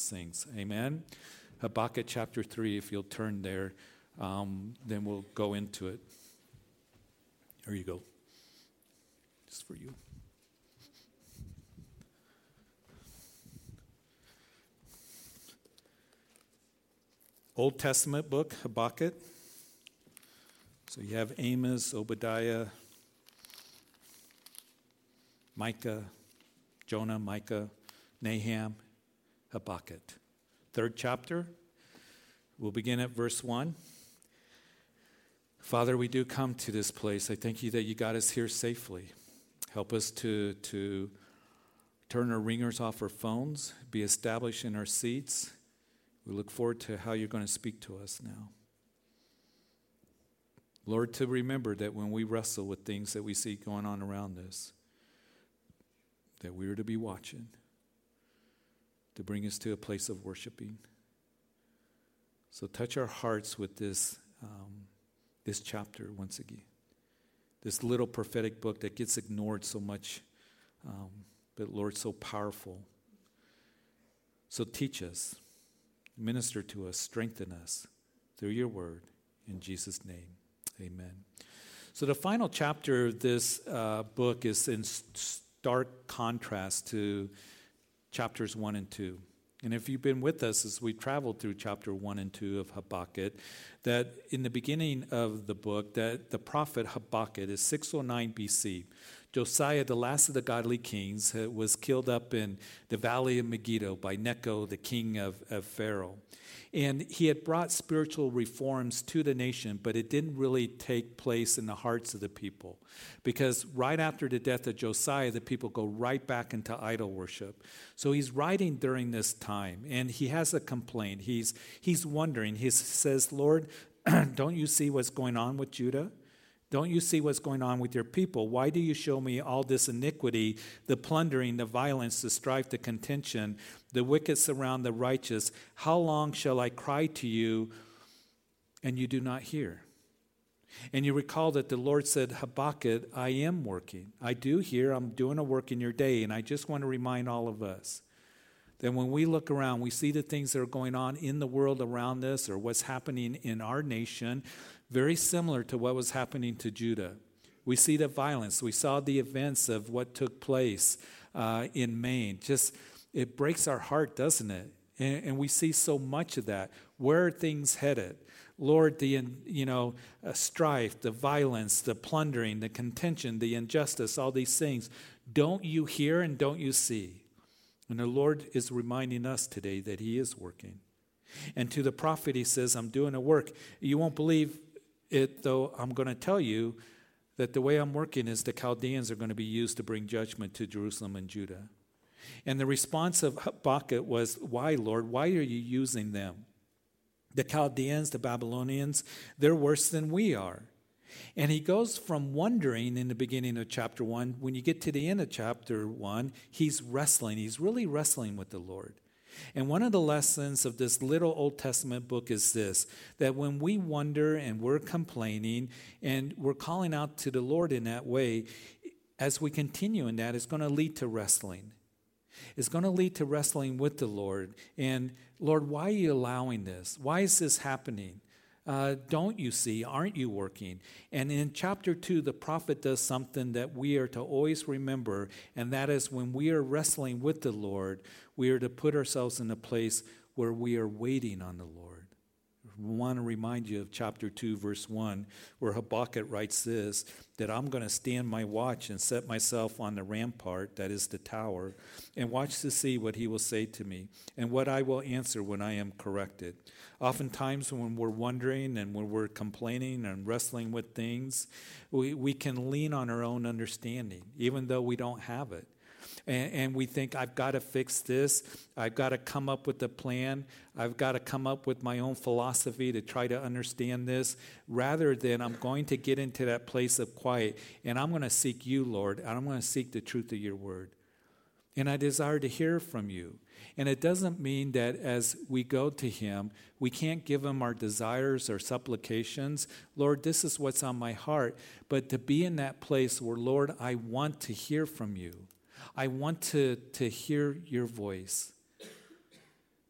those things. Amen. Habakkuk chapter 3, if you'll turn there, um, then we'll go into it. There you go. Just for you. Old Testament book, Habakkuk. So you have Amos, Obadiah, Micah, Jonah, Micah, Nahum, Habakkuk. Third chapter. We'll begin at verse 1. Father, we do come to this place. I thank you that you got us here safely. Help us to, to turn our ringers off our phones, be established in our seats we look forward to how you're going to speak to us now. Lord, to remember that when we wrestle with things that we see going on around us, that we are to be watching, to bring us to a place of worshiping. So touch our hearts with this, um, this chapter once again. This little prophetic book that gets ignored so much, um, but Lord, so powerful. So teach us. Minister to us, strengthen us through your word. In Jesus' name, amen. So, the final chapter of this uh, book is in stark contrast to chapters 1 and 2. And if you've been with us as we traveled through chapter 1 and 2 of Habakkuk, that in the beginning of the book, that the prophet Habakkuk is 609 BC. Josiah, the last of the godly kings, uh, was killed up in the valley of Megiddo by Necho, the king of, of Pharaoh. And he had brought spiritual reforms to the nation, but it didn't really take place in the hearts of the people. Because right after the death of Josiah, the people go right back into idol worship. So he's writing during this time, and he has a complaint. He's, he's wondering. He says, Lord, don't you see what's going on with Judah? Don't you see what's going on with your people? Why do you show me all this iniquity, the plundering, the violence, the strife, the contention? The wicked surround the righteous. How long shall I cry to you and you do not hear? And you recall that the Lord said, Habakkuk, I am working. I do hear, I'm doing a work in your day. And I just want to remind all of us that when we look around, we see the things that are going on in the world around us or what's happening in our nation, very similar to what was happening to Judah. We see the violence. We saw the events of what took place uh, in Maine. Just, it breaks our heart, doesn't it? And, and, we see so much of that. Where are things headed? Lord, the you know uh, strife, the violence, the plundering, the contention, the injustice, all these things. Don't you hear and don't you see? And the Lord is reminding us today that He is working. And to the prophet, He says, I'm doing a work. You won't believe it, though, I'm going to tell you that the way I'm working is the Chaldeans are going to be used to bring judgment to Jerusalem and Judah. And the response of Habakkuk was, Why, Lord? Why are you using them? The Chaldeans, the Babylonians, they're worse than we are. And he goes from wondering in the beginning of chapter one, when you get to the end of chapter one, he's wrestling. He's really wrestling with the Lord. And one of the lessons of this little Old Testament book is this that when we wonder and we're complaining and we're calling out to the Lord in that way, as we continue in that, it's going to lead to wrestling. It's going to lead to wrestling with the Lord. And Lord, why are you allowing this? Why is this happening? Uh, don't you see? Aren't you working? And in chapter 2, the prophet does something that we are to always remember, and that is when we are wrestling with the Lord, we are to put ourselves in a place where we are waiting on the Lord. Want to remind you of chapter 2, verse 1, where Habakkuk writes this that I'm going to stand my watch and set myself on the rampart, that is the tower, and watch to see what he will say to me and what I will answer when I am corrected. Oftentimes, when we're wondering and when we're complaining and wrestling with things, we, we can lean on our own understanding, even though we don't have it. And, and, we think, I've got to fix this. I've got to come up with a plan. I've got to come up with my own philosophy to try to understand this, rather than I'm going to get into that place of quiet and I'm going to seek you, Lord, and I'm going to seek the truth of your word. And I desire to hear from you. And it doesn't mean that as we go to Him, we can't give Him our desires or supplications. Lord, this is what's on my heart. But to be in that place where, Lord, I want to hear from you, I want to, to hear your voice.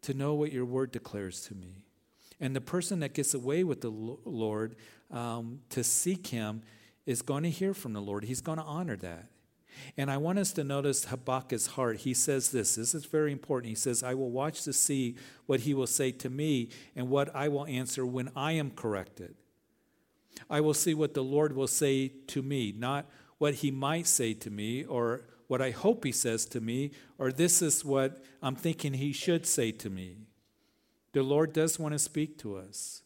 to know what your word declares to me. And the person that gets away with the Lord um, to seek him is going to hear from the Lord. He's going to honor that. And I want us to notice Habakkuk's heart. He says this this is very important. He says, I will watch to see what he will say to me and what I will answer when I am corrected. I will see what the Lord will say to me, not what he might say to me or what I hope he says to me, or this is what I'm thinking he should say to me. The Lord does want to speak to us.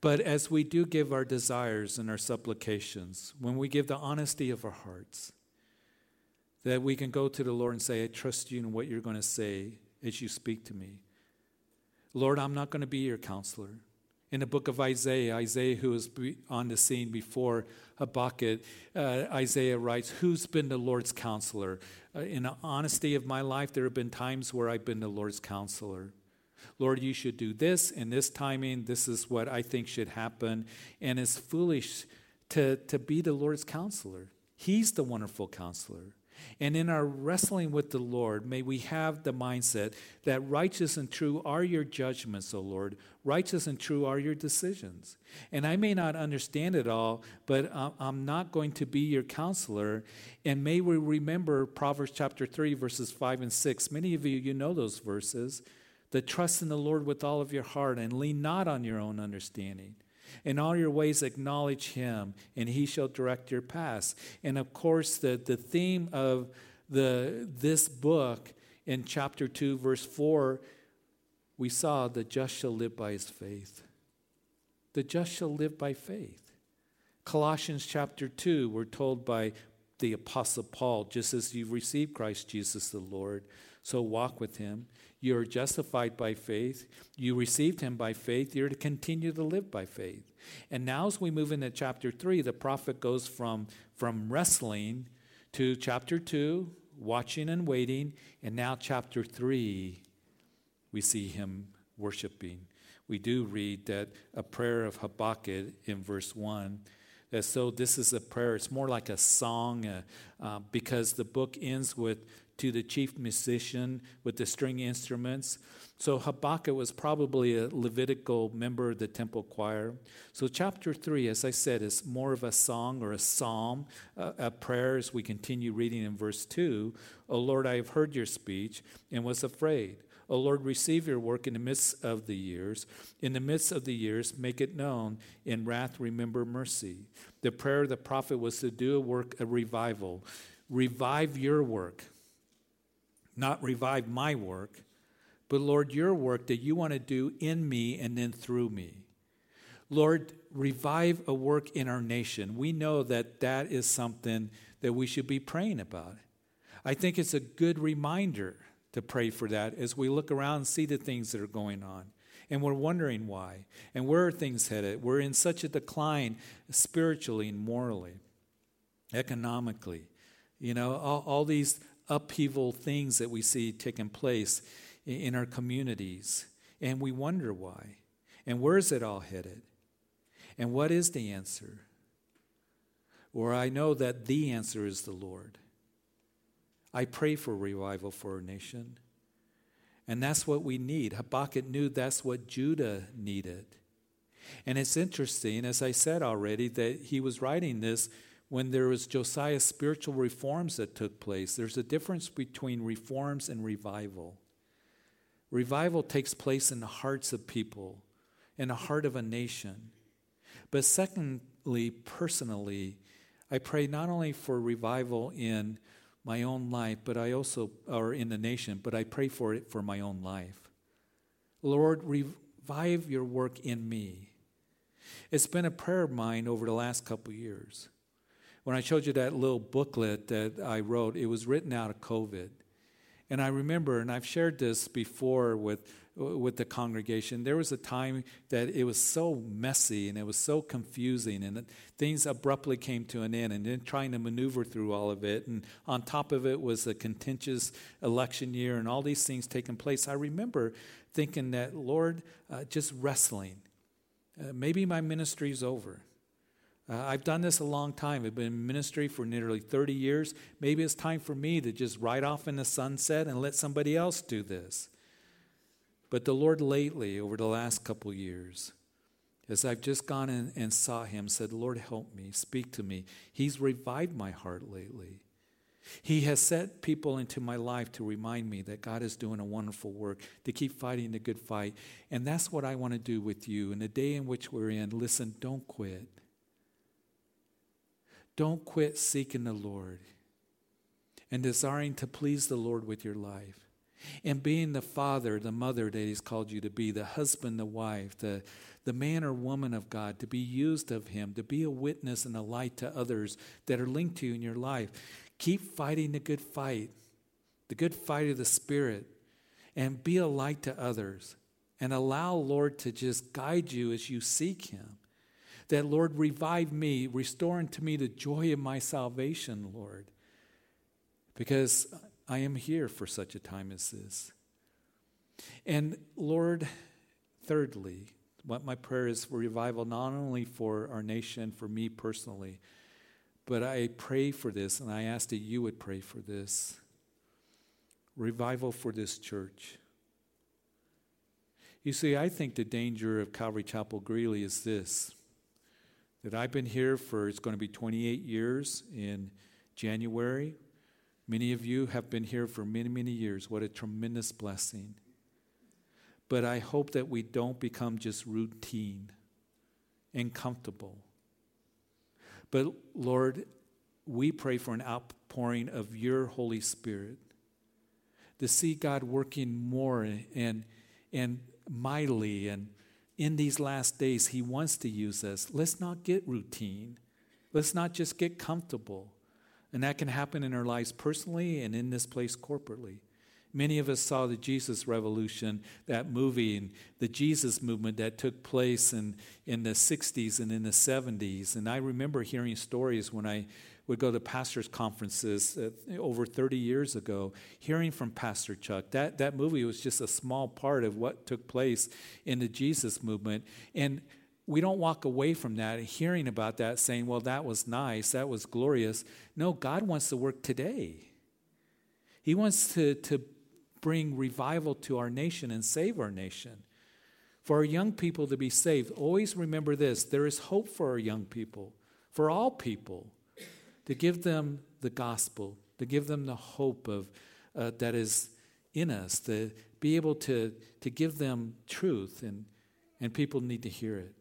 But as we do give our desires and our supplications, when we give the honesty of our hearts, that we can go to the Lord and say, I trust you in what you're going to say as you speak to me. Lord, I'm not going to be your counselor. In the book of Isaiah, Isaiah, who was on the scene before Habakkuk, uh, Isaiah writes, Who's been the Lord's counselor? Uh, in the honesty of my life, there have been times where I've been the Lord's counselor. Lord, you should do this in this timing. This is what I think should happen. And it's foolish to, to be the Lord's counselor. He's the wonderful counselor. And in our wrestling with the Lord, may we have the mindset that righteous and true are your judgments, O Lord. Righteous and true are your decisions. And I may not understand it all, but I'm not going to be your counselor. And may we remember Proverbs chapter 3, verses 5 and 6. Many of you, you know those verses. That trust in the Lord with all of your heart and lean not on your own understanding. In all your ways, acknowledge him, and he shall direct your paths. And of course, the, the theme of the, this book in chapter 2, verse 4, we saw the just shall live by his faith. The just shall live by faith. Colossians chapter 2, we're told by the Apostle Paul, just as you've received Christ Jesus the Lord, so walk with him. You're justified by faith. You received him by faith. You're to continue to live by faith. And now, as we move into chapter 3, the prophet goes from, from wrestling to chapter 2, watching and waiting. And now, chapter 3, we see him worshiping. We do read that a prayer of Habakkuk in verse 1 so this is a prayer. It's more like a song uh, uh, because the book ends with to the chief musician with the string instruments. So Habakkuk was probably a Levitical member of the temple choir. So chapter three, as I said, is more of a song or a psalm, uh, a prayer. As we continue reading in verse two, "O Lord, I have heard your speech and was afraid." O Lord, receive your work in the midst of the years. In the midst of the years, make it known. In wrath, remember mercy. The prayer of the prophet was to do a work, a revival. Revive your work not revive my work, but Lord, your work that you want to do in me and then through me. Lord, revive a work in our nation. We know that that is something that we should be praying about. I think it's a good reminder to pray for that as we look around and see the things that are going on. And we're wondering why. And where are things headed? We're in such a decline spiritually and morally, economically. You know, all, all these upheaval things that we see taking place in our communities. And we wonder why. And where is it all headed? And what is the answer? Or I know that the answer is the Lord. I pray for revival for our nation. And that's what we need. Habakkuk knew that's what Judah needed. And it's interesting, as I said already, that he was writing this when there was Josiah's spiritual reforms that took place. There's a difference between reforms and revival. Revival takes place in the hearts of people, in the heart of a nation. But secondly, personally, I pray not only for revival in my own life, but I also, or in the nation, but I pray for it for my own life. Lord, revive your work in me. It's been a prayer of mine over the last couple years when I showed you that little booklet that I wrote, it was written out of COVID. And I remember, and I've shared this before with, with the congregation, there was a time that it was so messy and it was so confusing, and things abruptly came to an end, and then trying to maneuver through all of it. And on top of it was a contentious election year and all these things taking place. I remember thinking that, Lord, uh, just wrestling. Uh, maybe my ministry's over. Uh, I've done this a long time. I've been in ministry for nearly 30 years. Maybe it's time for me to just ride off in the sunset and let somebody else do this. But the Lord lately, over the last couple years, as I've just gone in and saw him, said, Lord, help me, speak to me. He's revived my heart lately. He has set people into my life to remind me that God is doing a wonderful work, to keep fighting the good fight. And that's what I want to do with you. In the day in which we're in, listen, don't quit. Don't quit seeking the Lord and desiring to please the Lord with your life. And being the father, the mother that He's called you to be, the husband, the wife, the, the man or woman of God, to be used of Him, to be a witness and a light to others that are linked to you in your life. Keep fighting the good fight, the good fight of the Spirit, and be a light to others. And allow Lord to just guide you as you seek Him. That Lord, revive me, restore unto me the joy of my salvation, Lord. Because I am here for such a time as this. And Lord, thirdly, what my prayer is for revival, not only for our nation, for me personally, but I pray for this, and I ask that you would pray for this revival for this church. You see, I think the danger of Calvary Chapel Greeley is this that I've been here for, it's going to be 28 years in January. Many of you have been here for many, many years. What a tremendous blessing. But I hope that we don't become just routine and comfortable but Lord, we pray for an outpouring of your Holy Spirit to see God working more and, and mightily. And in these last days, He wants to use us. Let's not get routine, let's not just get comfortable. And that can happen in our lives personally and in this place corporately. Many of us saw the Jesus Revolution, that movie, and the Jesus movement that took place in, in the 60s and in the 70s. And I remember hearing stories when I would go to pastors' conferences uh, over 30 years ago, hearing from Pastor Chuck. That, that movie was just a small part of what took place in the Jesus movement. And we don't walk away from that hearing about that saying, well, that was nice, that was glorious. No, God wants to work today. He wants to, to bring revival to our nation and save our nation. For our young people to be saved, always remember this there is hope for our young people, for all people, to give them the gospel, to give them the hope of, uh, that is in us, to be able to, to give them truth, and, and people need to hear it.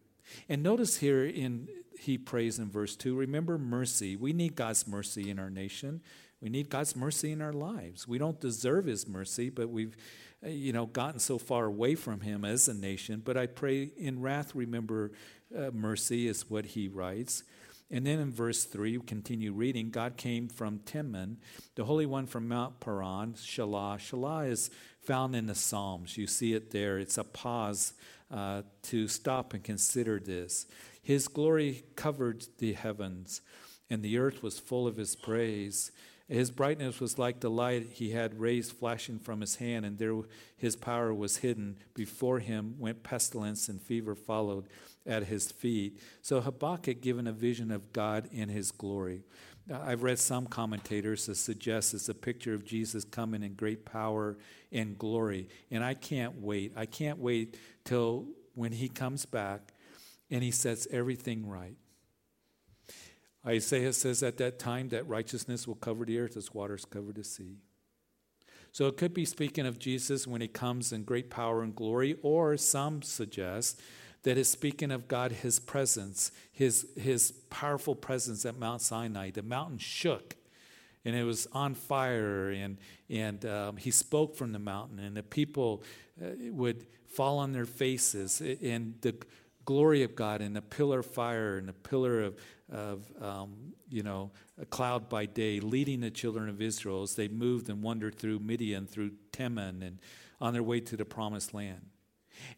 And notice here in he prays in verse 2 remember mercy. We need God's mercy in our nation. We need God's mercy in our lives. We don't deserve His mercy, but we've, uh, you know, gotten so far away from Him as a nation. But I pray in wrath, remember uh, mercy, is what He writes. And then in verse 3, we continue reading, God came from Teman, the Holy One from Mount Paran, Selah. Selah is found in the Psalms. You see it there. It's a pause uh, to stop and consider this. His glory covered the heavens, and the earth was full of his praise. His brightness was like the light he had raised flashing from his hand, and there his power was hidden. Before him went pestilence, and fever followed at his feet. So Habakkuk given a vision of God in his glory. I've read some commentators that suggest it's a picture of Jesus coming in great power and glory. And I can't wait. I can't wait till when he comes back and he sets everything right. Isaiah says at that time that righteousness will cover the earth as waters cover the sea. So it could be speaking of Jesus when he comes in great power and glory, or some suggest that it's speaking of God, his presence, his, his powerful presence at Mount Sinai. The mountain shook and it was on fire, and, and um, he spoke from the mountain, and the people uh, would fall on their faces, and the glory of God, and the pillar of fire, and the pillar of, of um, you know, a cloud by day, leading the children of Israel as they moved and wandered through Midian, through Teman, and on their way to the promised land.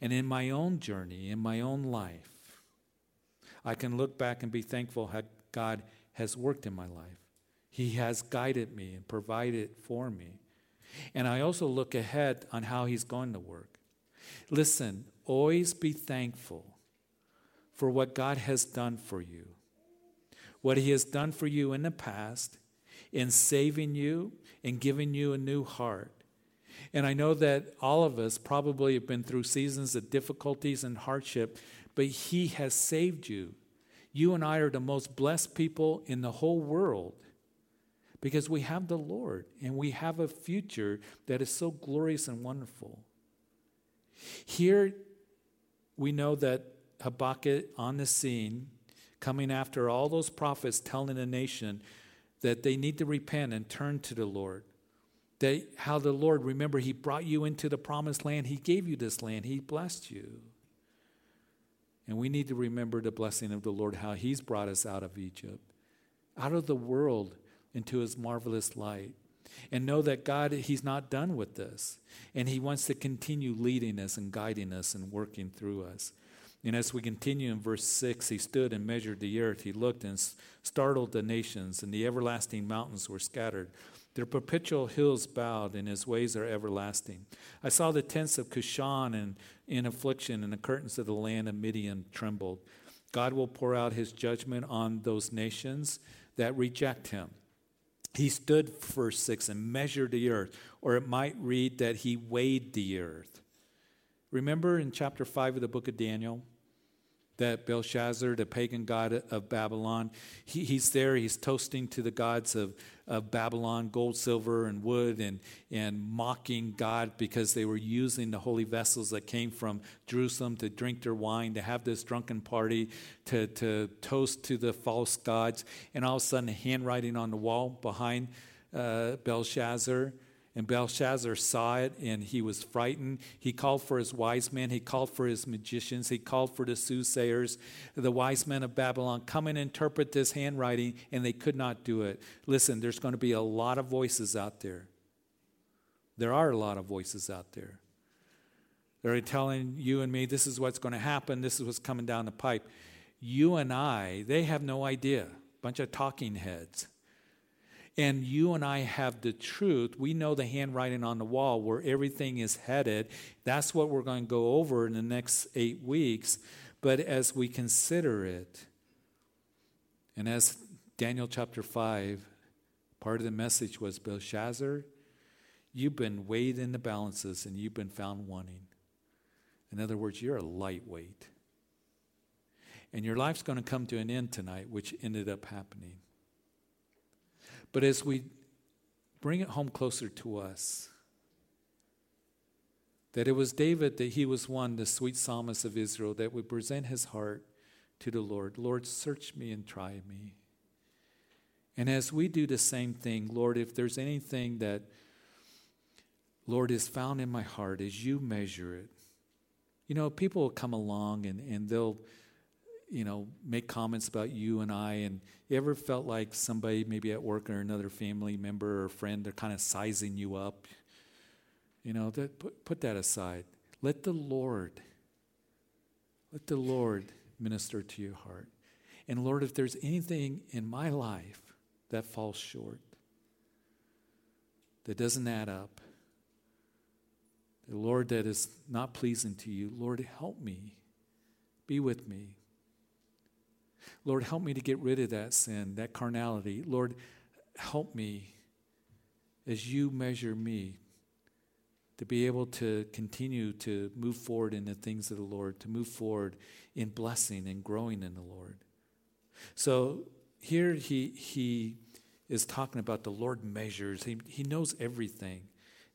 And in my own journey, in my own life, I can look back and be thankful how God has worked in my life. He has guided me and provided for me. And I also look ahead on how He's going to work. Listen, always be thankful for what God has done for you what He has done for you in the past in saving you and giving you a new heart. And I know that all of us probably have been through seasons of difficulties and hardship, but He has saved you. You and I are the most blessed people in the whole world because we have the Lord and we have a future that is so glorious and wonderful. Here, we know that Habakkuk on the scene, coming after all those prophets telling the nation that they need to repent and turn to the Lord. That how the Lord, remember, He brought you into the promised land, He gave you this land, He blessed you. And we need to remember the blessing of the Lord, how He's brought us out of Egypt, out of the world into His marvelous light. And know that God, He's not done with this. And He wants to continue leading us and guiding us and working through us. And as we continue in verse 6, he stood and measured the earth. He looked and startled the nations, and the everlasting mountains were scattered. Their perpetual hills bowed, and his ways are everlasting. I saw the tents of Cushan in, in affliction, and the curtains of the land of Midian trembled. God will pour out his judgment on those nations that reject him. He stood, verse 6, and measured the earth, or it might read that he weighed the earth. Remember in chapter 5 of the book of Daniel? that Belshazzar, the pagan god of Babylon, he, he's there, he's toasting to the gods of, of Babylon, gold, silver, and wood, and, and mocking God because they were using the holy vessels that came from Jerusalem to drink their wine, to have this drunken party, to, to toast to the false gods. And all of a sudden, handwriting on the wall behind uh, Belshazzar and Belshazzar saw it and he was frightened. He called for his wise men, he called for his magicians, he called for the soothsayers, the wise men of Babylon, come and interpret this handwriting, and they could not do it. Listen, there's going to be a lot of voices out there. There are a lot of voices out there. They're telling you and me, this is what's going to happen, this is what's coming down the pipe. You and I, they have no idea. Bunch of talking heads and you and I have the truth. We know the handwriting on the wall where everything is headed. That's what we're going to go over in the next eight weeks. But as we consider it, and as Daniel chapter 5, part of the message was Belshazzar, you've been weighed in the balances and you've been found wanting. In other words, you're a lightweight. And your life's going to come to an end tonight, which ended up happening. But as we bring it home closer to us, that it was David that he was one, the sweet psalmist of Israel, that would present his heart to the Lord. Lord, search me and try me. And as we do the same thing, Lord, if there's anything that, Lord, is found in my heart as you measure it, you know, people will come along and, and they'll you know, make comments about you and I. And you ever felt like somebody, maybe at work or another family member or friend, they're kind of sizing you up? You know, that, put, put that aside. Let the Lord, let the Lord minister to your heart. And Lord, if there's anything in my life that falls short, that doesn't add up, the Lord, that is not pleasing to you, Lord, help me. Be with me. Lord, help me to get rid of that sin, that carnality. Lord, help me as you measure me to be able to continue to move forward in the things of the Lord, to move forward in blessing and growing in the Lord. So here he, he is talking about the Lord measures, he, he knows everything.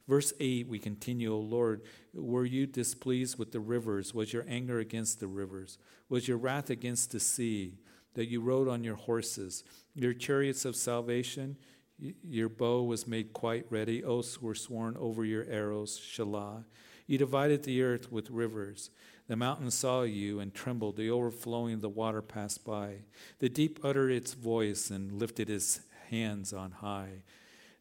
Verse 8, we continue, O Lord, were you displeased with the rivers? Was your anger against the rivers? Was your wrath against the sea? that you rode on your horses, your chariots of salvation. Your bow was made quite ready. Oaths were sworn over your arrows, Selah. You divided the earth with rivers. The mountains saw you and trembled. The overflowing of the water passed by. The deep uttered its voice and lifted its hands on high.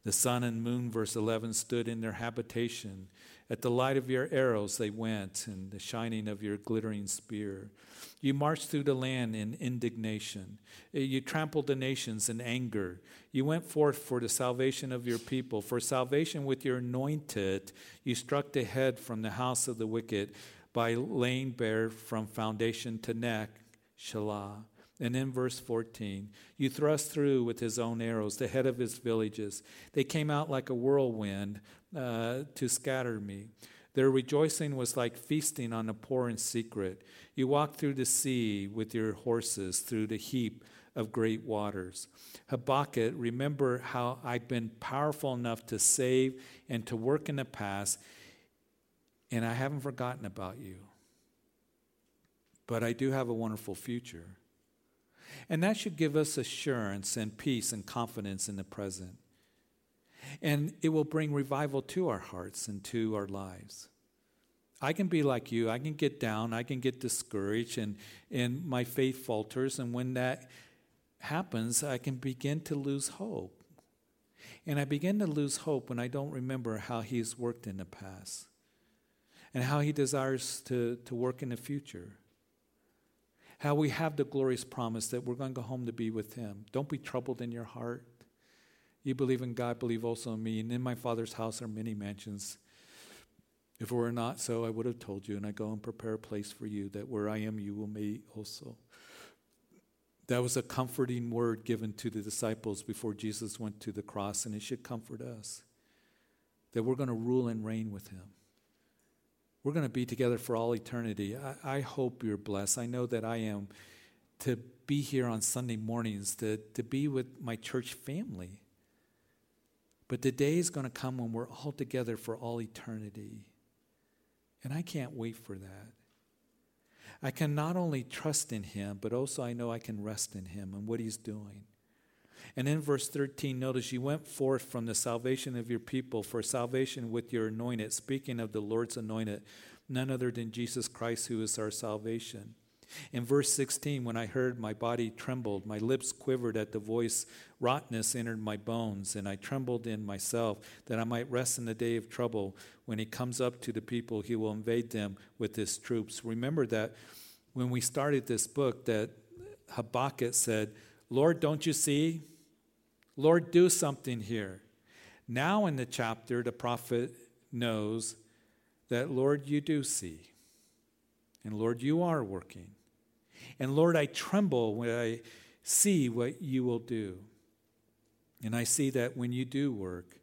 The sun and moon, verse 11, stood in their habitation. At the light of your arrows they went, and the shining of your glittering spear. You marched through the land in indignation. Eh, you trampled the nations in anger. You went forth for the salvation of your people. For salvation with your anointed, you struck the head from the house of the wicked by laying bare from foundation to neck, Selah. And in verse 14, you thrust through with his own arrows the head of his villages. They came out like a whirlwind, uh, to scatter me. Their rejoicing was like feasting on the poor in secret. You walk through the sea with your horses, through the heap of great waters. Habakkuk, remember how I've been powerful enough to save and to work in the past, and I haven't forgotten about you. But I do have a wonderful future. And that should give us assurance and peace and confidence in the present. And it will bring revival to our hearts and to our lives. I can be like you. I can get down. I can get discouraged, and, and my faith falters. And when that happens, I can begin to lose hope. And I begin to lose hope when I don't remember how He's worked in the past and how He desires to, to work in the future. How we have the glorious promise that we're going to go home to be with Him. Don't be troubled in your heart. You believe in God, believe also in me. And in my Father's house are many mansions. If it were not so, I would have told you, and I go and prepare a place for you, that where I am, you will be also. That was a comforting word given to the disciples before Jesus went to the cross, and it should comfort us that we're going to rule and reign with him. We're going to be together for all eternity. I, I hope you're blessed. I know that I am to be here on Sunday mornings, to, to be with my church family. But the day is going to come when we're all together for all eternity. And I can't wait for that. I can not only trust in Him, but also I know I can rest in Him and what He's doing. And in verse 13, notice you went forth from the salvation of your people for salvation with your anointed, speaking of the Lord's anointed, none other than Jesus Christ, who is our salvation. In verse 16, when I heard, my body trembled, my lips quivered at the voice, rottenness entered my bones, and I trembled in myself, that I might rest in the day of trouble. When he comes up to the people, he will invade them with his troops. Remember that when we started this book, that Habakkuk said, Lord, don't you see? Lord, do something here. Now in the chapter, the prophet knows that, Lord, you do see. And Lord, you are working. And Lord, I tremble when I see what you will do. And I see that when you do work,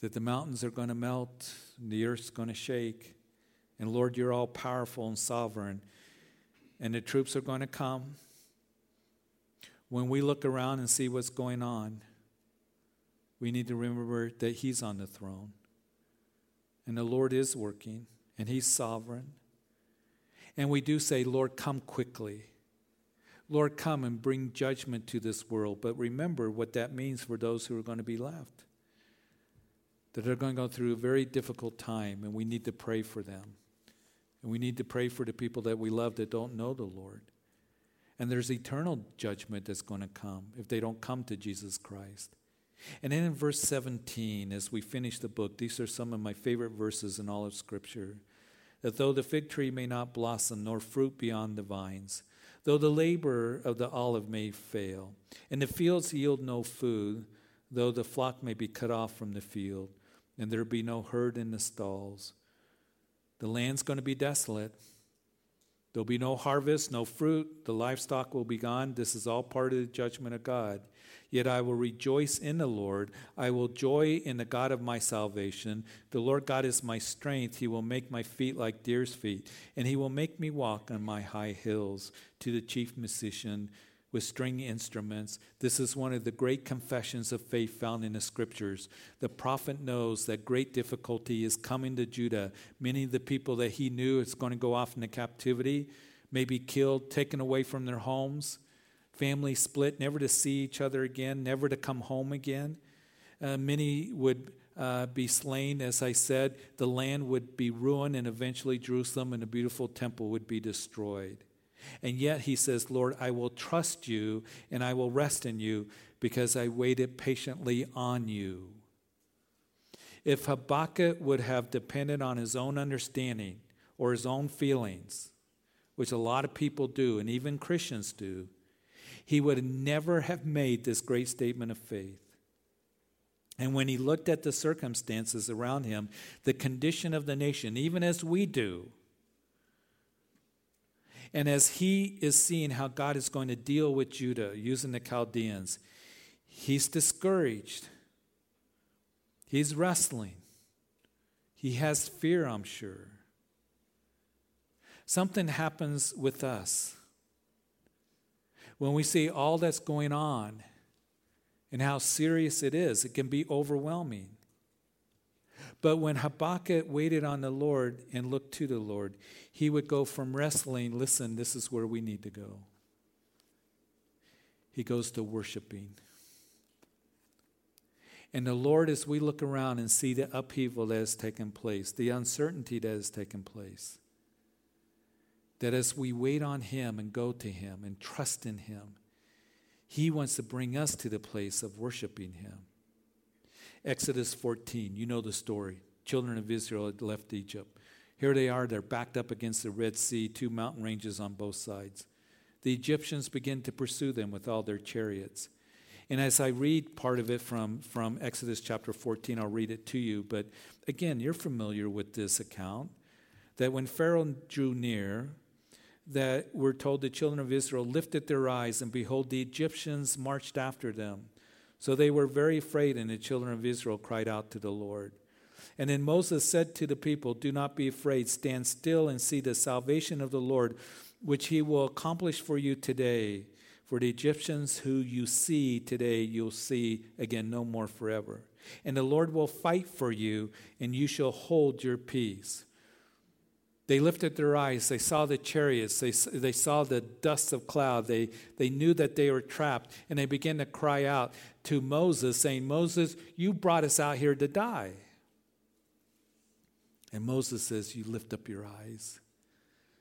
that the mountains are going to melt, the earth's going to shake. And Lord, you're all powerful and sovereign, and the troops are going to come. When we look around and see what's going on, we need to remember that He's on the throne. And the Lord is working, and He's sovereign. And we do say, Lord, come quickly. Lord, come and bring judgment to this world. But remember what that means for those who are going to be left. That they're going to go through a very difficult time, and we need to pray for them. And we need to pray for the people that we love that don't know the Lord. And there's eternal judgment that's going to come if they don't come to Jesus Christ. And then in verse 17, as we finish the book, these are some of my favorite verses in all of Scripture that though the fig tree may not blossom, nor fruit beyond the vines, though the labor of the olive may fail, and the fields yield no food, though the flock may be cut off from the field, and there be no herd in the stalls, the land's going to be desolate. There'll be no harvest, no fruit, the livestock will be gone. This is all part of the judgment of God. Yet I will rejoice in the Lord. I will joy in the God of my salvation. The Lord God is my strength. He will make my feet like deer's feet, and he will make me walk on my high hills. To the chief musician with string instruments. This is one of the great confessions of faith found in the scriptures. The prophet knows that great difficulty is coming to Judah. Many of the people that he knew is going to go off into captivity, may be killed, taken away from their homes family split, never to see each other again, never to come home again. Uh, many would uh, be slain, as I said. The land would be ruined, and eventually Jerusalem and the beautiful temple would be destroyed. And yet he says, Lord, I will trust you and I will rest in you because I waited patiently on you. If Habakkuk would have depended on his own understanding or his own feelings, which a lot of people do, and even Christians do, he would never have made this great statement of faith. And when he looked at the circumstances around him, the condition of the nation, even as we do, and as he is seeing how God is going to deal with Judah using the Chaldeans, he's discouraged. He's wrestling. He has fear, I'm sure. Something happens with us when we see all that's going on and how serious it is. It can be overwhelming. But when Habakkuk waited on the Lord and looked to the Lord, he would go from wrestling, listen, this is where we need to go. He goes to worshiping. And the Lord, as we look around and see the upheaval that has taken place, the uncertainty that has taken place, that as we wait on Him and go to Him and trust in Him, He wants to bring us to the place of worshiping Him. Exodus 14, you know the story. Children of Israel had left Egypt. Here they are, they're backed up against the Red Sea, two mountain ranges on both sides. The Egyptians begin to pursue them with all their chariots. And as I read part of it from, from Exodus chapter 14, I'll read it to you. But again, you're familiar with this account that when Pharaoh drew near, that we're told the children of Israel lifted their eyes, and behold, the Egyptians marched after them. So they were very afraid, and the children of Israel cried out to the Lord. And then Moses said to the people, Do not be afraid, stand still and see the salvation of the Lord, which he will accomplish for you today. For the Egyptians who you see today, you'll see again no more forever. And the Lord will fight for you, and you shall hold your peace. They lifted their eyes. They saw the chariots. They, they saw the dust of cloud. They, they knew that they were trapped. And they began to cry out to Moses, saying, Moses, you brought us out here to die. And Moses says, You lift up your eyes.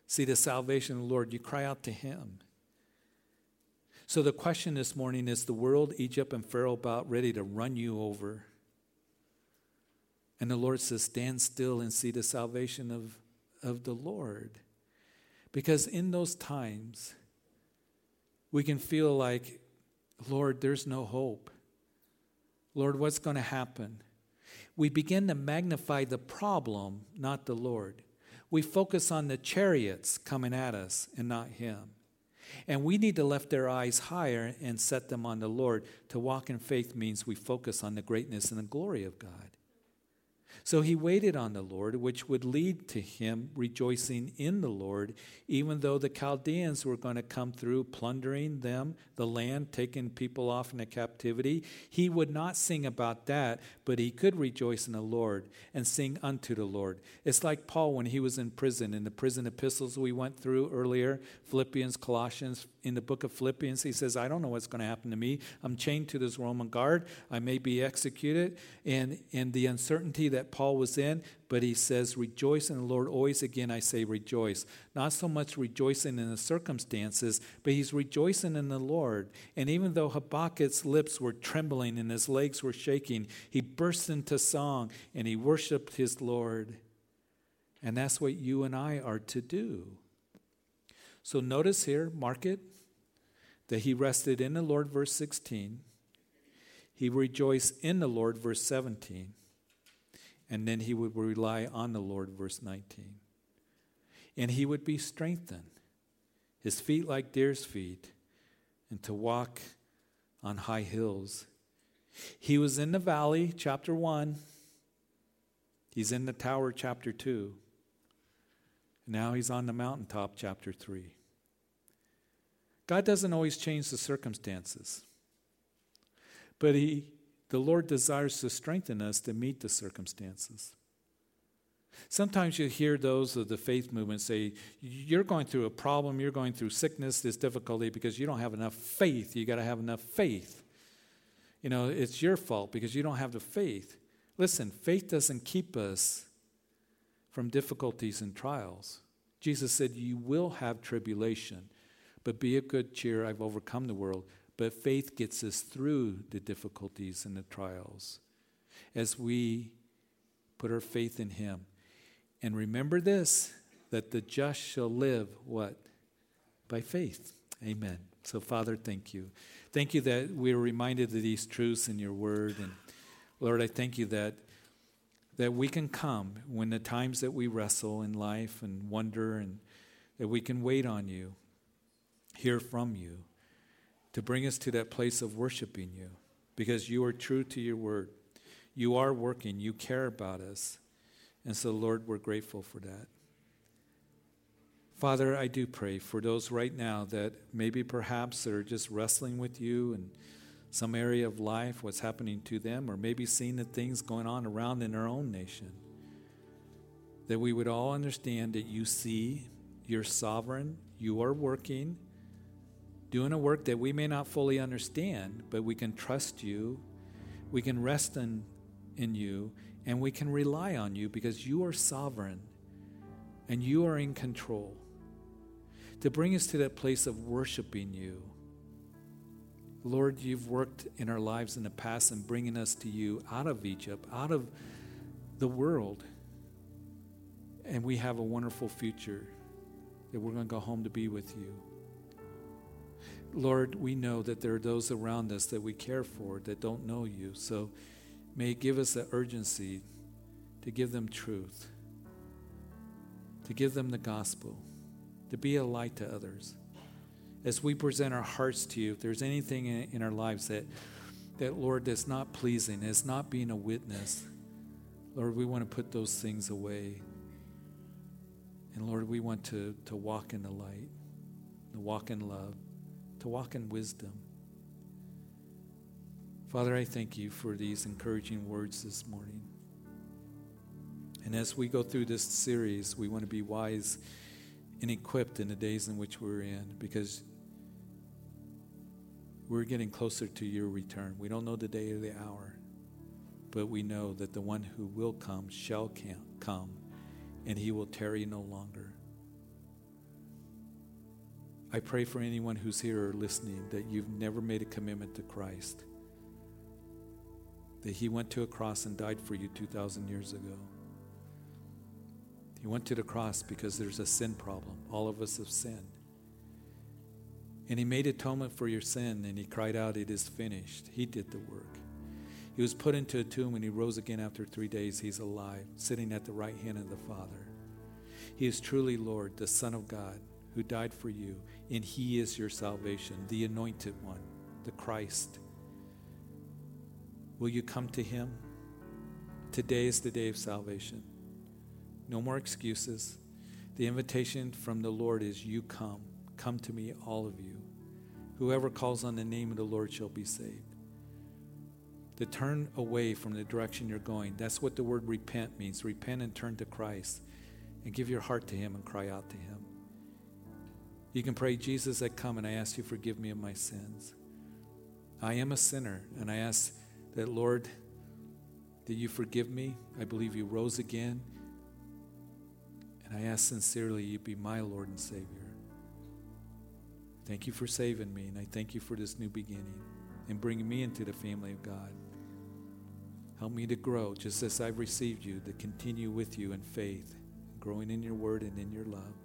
See the salvation of the Lord. You cry out to him. So the question this morning is the world, Egypt, and Pharaoh about ready to run you over? And the Lord says, Stand still and see the salvation of of the Lord. Because in those times, we can feel like, Lord, there's no hope. Lord, what's going to happen? We begin to magnify the problem, not the Lord. We focus on the chariots coming at us and not Him. And we need to lift their eyes higher and set them on the Lord. To walk in faith means we focus on the greatness and the glory of God. So he waited on the Lord, which would lead to him rejoicing in the Lord, even though the Chaldeans were going to come through plundering them, the land, taking people off into captivity. He would not sing about that, but he could rejoice in the Lord and sing unto the Lord. It's like Paul when he was in prison, in the prison epistles we went through earlier Philippians, Colossians, in the book of Philippians, he says, I don't know what's going to happen to me. I'm chained to this Roman guard. I may be executed. And, and the uncertainty that Paul was in, but he says, Rejoice in the Lord. Always again, I say rejoice. Not so much rejoicing in the circumstances, but he's rejoicing in the Lord. And even though Habakkuk's lips were trembling and his legs were shaking, he burst into song and he worshiped his Lord. And that's what you and I are to do. So notice here, mark it that he rested in the Lord, verse 16. He rejoiced in the Lord, verse 17. And then he would rely on the Lord, verse 19. And he would be strengthened, his feet like deer's feet, and to walk on high hills. He was in the valley, chapter 1. He's in the tower, chapter 2. Now he's on the mountaintop, chapter 3. God doesn't always change the circumstances, but he, the Lord desires to strengthen us to meet the circumstances. Sometimes you hear those of the faith movement say, You're going through a problem, you're going through sickness, this difficulty because you don't have enough faith. You got to have enough faith. You know, it's your fault because you don't have the faith. Listen, faith doesn't keep us from difficulties and trials. Jesus said, You will have tribulation. But be of good cheer, I've overcome the world. But faith gets us through the difficulties and the trials as we put our faith in Him. And remember this that the just shall live what? By faith. Amen. So, Father, thank you. Thank you that we are reminded of these truths in your word. And Lord, I thank you that that we can come when the times that we wrestle in life and wonder and that we can wait on you hear from you, to bring us to that place of worshiping you, because you are true to your word. You are working, you care about us. And so, Lord, we're grateful for that. Father, I do pray for those right now that maybe perhaps are just wrestling with you and some area of life, what's happening to them, or maybe seeing the things going on around in our own nation. That we would all understand that you see, you're sovereign, you are working, doing a work that we may not fully understand, but we can trust you, we can rest in, in you, and we can rely on you because you are sovereign and you are in control. To bring us to that place of worshiping you. Lord, you've worked in our lives in the past and bringing us to you out of Egypt, out of the world. And we have a wonderful future that we're going to go home to be with you. Lord, we know that there are those around us that we care for that don't know you. So may give us the urgency to give them truth, to give them the gospel, to be a light to others. As we present our hearts to you, if there's anything in, in our lives that, that, Lord, that's not pleasing, is not being a witness, Lord, we want to put those things away. And Lord, we want to, to walk in the light, to walk in love, to walk in wisdom. Father, I thank you for these encouraging words this morning. And as we go through this series, we want to be wise and equipped in the days in which we're in because we're getting closer to your return. We don't know the day or the hour, but we know that the one who will come shall come, and he will tarry no longer. I pray for anyone who's here or listening that you've never made a commitment to Christ, that he went to a cross and died for you 2,000 years ago. He went to the cross because there's a sin problem. All of us have sinned. And he made atonement for your sin and he cried out, It is finished. He did the work. He was put into a tomb and he rose again after three days. He's alive, sitting at the right hand of the Father. He is truly Lord, the Son of God, who died for you, and he is your salvation, the anointed one, the Christ. Will you come to him? Today is the day of salvation. No more excuses. The invitation from the Lord is you come. Come to me, all of you. Whoever calls on the name of the Lord shall be saved. To turn away from the direction you're going. That's what the word repent means. Repent and turn to Christ and give your heart to Him and cry out to Him. You can pray, Jesus, I come and I ask you forgive me of my sins. I am a sinner and I ask that, Lord, that you forgive me. I believe you rose again and I ask sincerely you be my Lord and Savior. Thank you for saving me, and I thank you for this new beginning and bringing me into the family of God. Help me to grow just as I've received you, to continue with you in faith, growing in your word and in your love.